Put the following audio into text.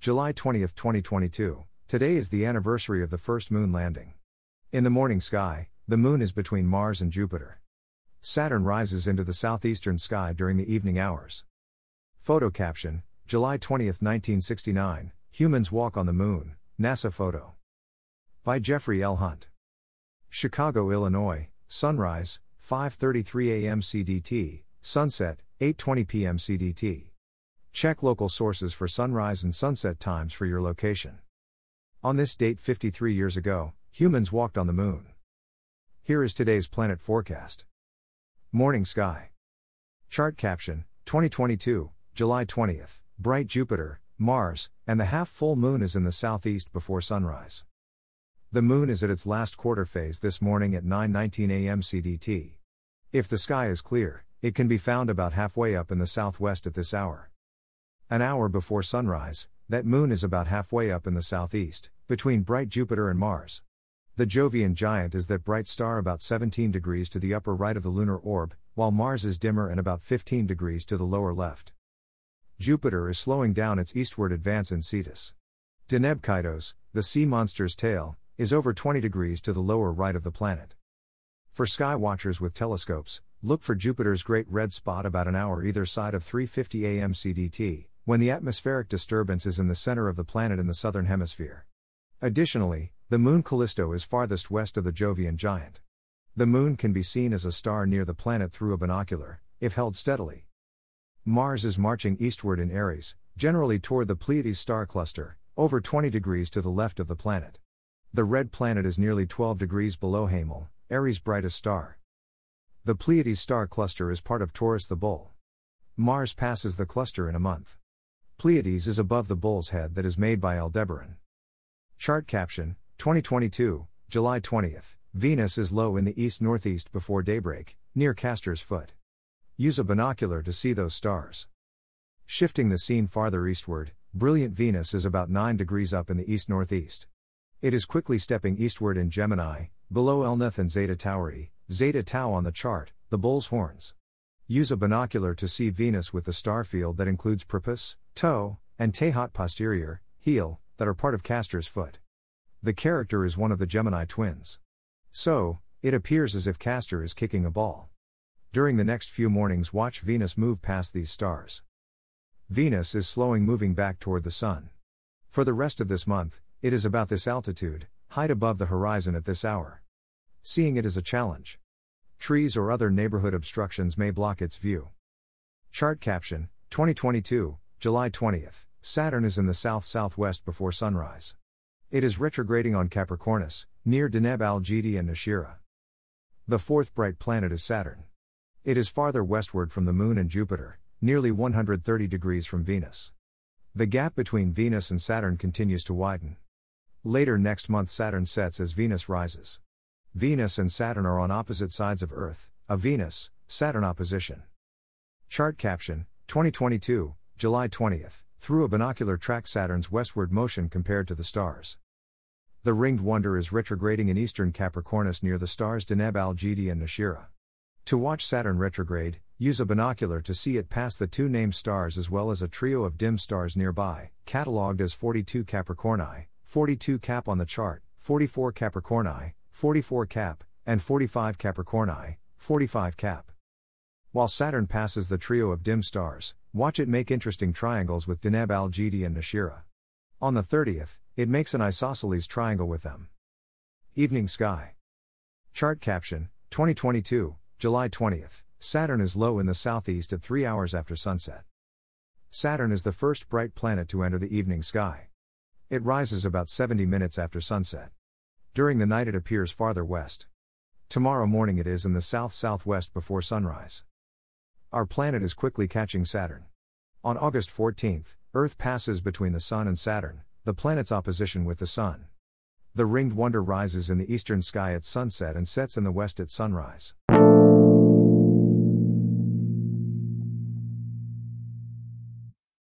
July 20, 2022. Today is the anniversary of the first moon landing. In the morning sky, the moon is between Mars and Jupiter. Saturn rises into the southeastern sky during the evening hours. Photo caption July 20, 1969 Humans walk on the moon. NASA photo. By Jeffrey L. Hunt. Chicago, Illinois. Sunrise 5:33 a.m. CDT. Sunset 8:20 p.m. CDT. Check local sources for sunrise and sunset times for your location. On this date 53 years ago, humans walked on the moon. Here is today's planet forecast. Morning sky. Chart caption 2022, July 20th. Bright Jupiter, Mars, and the half full moon is in the southeast before sunrise. The moon is at its last quarter phase this morning at 9:19 a.m. CDT. If the sky is clear, it can be found about halfway up in the southwest at this hour. An hour before sunrise, that moon is about halfway up in the southeast, between bright Jupiter and Mars. The Jovian giant is that bright star about 17 degrees to the upper right of the lunar orb, while Mars is dimmer and about 15 degrees to the lower left. Jupiter is slowing down its eastward advance in Cetus. Deneb the sea monster's tail, is over 20 degrees to the lower right of the planet. For sky watchers with telescopes, look for Jupiter's great red spot about an hour either side of 3:50 a.m. CDT when the atmospheric disturbance is in the center of the planet in the southern hemisphere. Additionally, the moon Callisto is farthest west of the Jovian giant. The moon can be seen as a star near the planet through a binocular, if held steadily. Mars is marching eastward in Aries, generally toward the Pleiades star cluster, over 20 degrees to the left of the planet. The red planet is nearly 12 degrees below Hamal, Aries' brightest star. The Pleiades star cluster is part of Taurus the Bull. Mars passes the cluster in a month. Pleiades is above the bull's head that is made by Aldebaran. Chart caption 2022, July 20th. Venus is low in the east northeast before daybreak, near Castor's Foot. Use a binocular to see those stars. Shifting the scene farther eastward, brilliant Venus is about 9 degrees up in the east northeast. It is quickly stepping eastward in Gemini, below Elnath and Zeta Tauri, Zeta Tau on the chart, the bull's horns. Use a binocular to see Venus with the star field that includes Propus, toe, and Tejat posterior, heel, that are part of Castor's foot. The character is one of the Gemini twins. So, it appears as if Castor is kicking a ball. During the next few mornings, watch Venus move past these stars. Venus is slowing moving back toward the Sun. For the rest of this month, it is about this altitude, height above the horizon at this hour. Seeing it is a challenge. Trees or other neighborhood obstructions may block its view. Chart caption 2022, July 20th. Saturn is in the south southwest before sunrise. It is retrograding on Capricornus, near Deneb Algedi and Nashira. The fourth bright planet is Saturn. It is farther westward from the Moon and Jupiter, nearly 130 degrees from Venus. The gap between Venus and Saturn continues to widen. Later next month, Saturn sets as Venus rises. Venus and Saturn are on opposite sides of Earth, a Venus Saturn opposition. Chart caption 2022, July 20th. Through a binocular track Saturn's westward motion compared to the stars. The ringed wonder is retrograding in eastern Capricornus near the stars Deneb Algedi and Nashira. To watch Saturn retrograde, use a binocular to see it pass the two named stars as well as a trio of dim stars nearby, catalogued as 42 Capricorni, 42 Cap on the chart, 44 Capricorni, 44 Cap, and 45 Capricorni, 45 Cap. While Saturn passes the trio of dim stars, watch it make interesting triangles with Deneb al and Nashira. On the 30th, it makes an isosceles triangle with them. Evening Sky. Chart caption 2022, July 20th. Saturn is low in the southeast at 3 hours after sunset. Saturn is the first bright planet to enter the evening sky. It rises about 70 minutes after sunset. During the night, it appears farther west. Tomorrow morning, it is in the south southwest before sunrise. Our planet is quickly catching Saturn. On August 14th, Earth passes between the Sun and Saturn, the planet's opposition with the Sun. The ringed wonder rises in the eastern sky at sunset and sets in the west at sunrise.